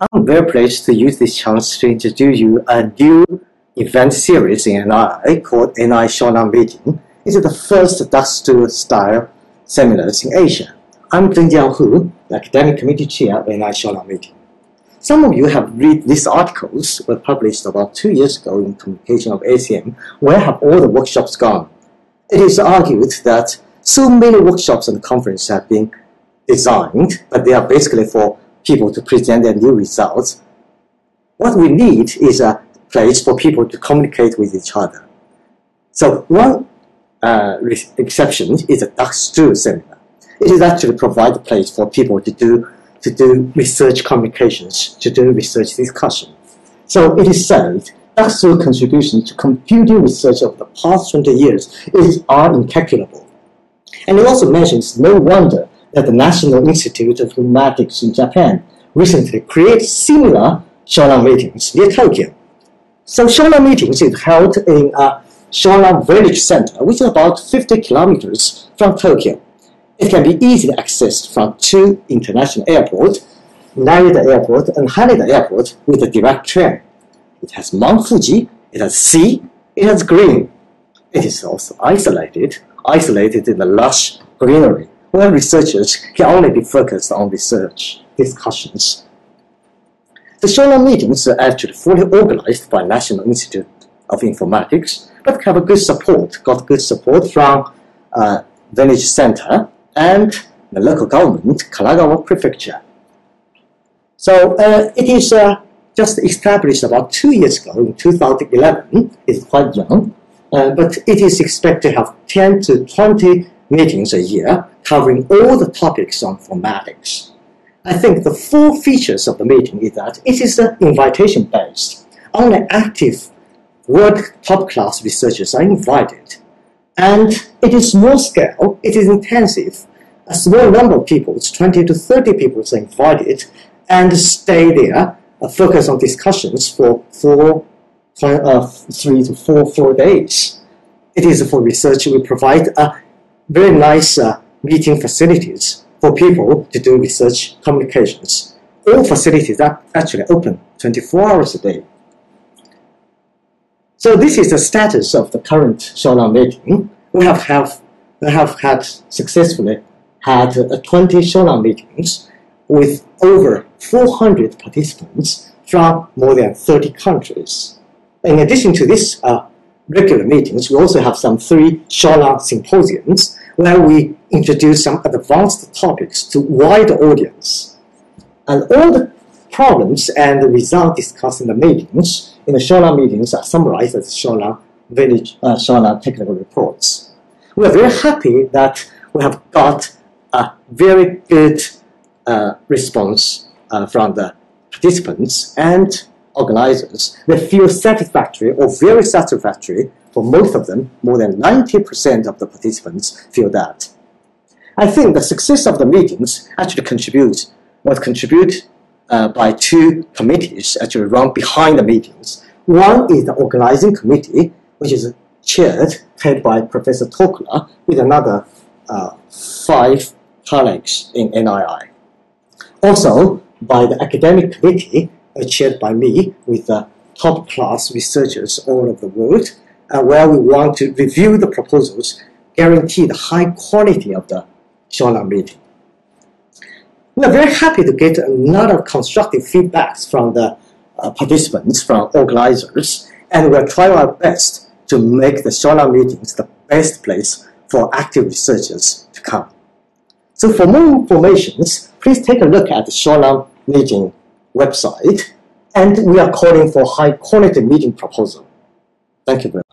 I'm very pleased to use this chance to introduce you a new event series in NII called NII Shonan Meeting. It's the first Dagstuhl style seminars in Asia. I'm Zhenjiang Hu, the academic committee chair of NII Shonan Meeting. Some of you have read these articles were published about two years ago in Communication of ACM. Where have all the workshops gone? It is argued that so many workshops and conferences have been designed, but they are basically for people to present their new results. What we need is a place for people to communicate with each other. So one uh, exception is a Dagstuhl seminar. It is actually provide a place for people to do to do research communications, to do research discussion. So it is said Dagstuhl contribution to computing research over the past 20 years is are incalculable. And it also mentions no wonder that the National Institute of Informatics in Japan recently created similar Shonan meetings near Tokyo. So Shonan meetings is held in a Shonan Village Center, which is about 50 kilometers from Tokyo. It can be easily accessed from two international airports, Narita Airport and Haneda Airport, with a direct train. It has Mount Fuji, it has sea, it has green. It is also isolated, isolated in the lush greenery where researchers can only be focused on research discussions. The Shonan meetings are actually fully organized by National Institute of Informatics, but have good support, got good support from uh, Village Center and the local government, Kanagawa Prefecture. So uh, it is uh, just established about two years ago in 2011. It's quite young, uh, but it is expected to have 10 to 20 meetings a year covering all the topics on informatics. I think the four features of the meeting is that it is invitation based. Only active world top class researchers are invited. And it is small scale, it is intensive. A small number of people, it's 20 to 30 people are invited and stay there, uh, focus on discussions for four, uh, three to four, four days. It is for research. We provide a very nice uh, meeting facilities for people to do research communications. All facilities are actually open 24 hours a day. So this is the status of the current Shonan meeting. We have, have, we have had successfully had uh, 20 Shonan meetings with over 400 participants from more than 30 countries. In addition to this uh, regular meetings, we also have some three Shonan symposiums where we introduce some advanced topics to wider audience. And all the problems and the results discussed in the meetings, in the Shonan meetings, are summarized as Shonan Village, uh, Shonan technical reports. We are very happy that we have got a very good uh, response uh, from the participants and organizers, they feel satisfactory or very satisfactory for most of them. More than 90% of the participants feel that. I think the success of the meetings actually contributes was contributed uh, by two committees actually run behind the meetings. One is the organizing committee, which is chaired, head by Professor Tokla, with another uh, five colleagues in NII. Also, by the academic committee, chaired by me with uh, top class researchers all over the world, uh, where we want to review the proposals, guarantee the high quality of the Shonan meeting. We are very happy to get a lot of constructive feedbacks from the uh, participants, from organizers, and we'll try our best to make the Shonan meetings the best place for active researchers to come. So for more information, please take a look at the Shonan meeting website, and we are calling for high quality meeting proposal. Thank you very much.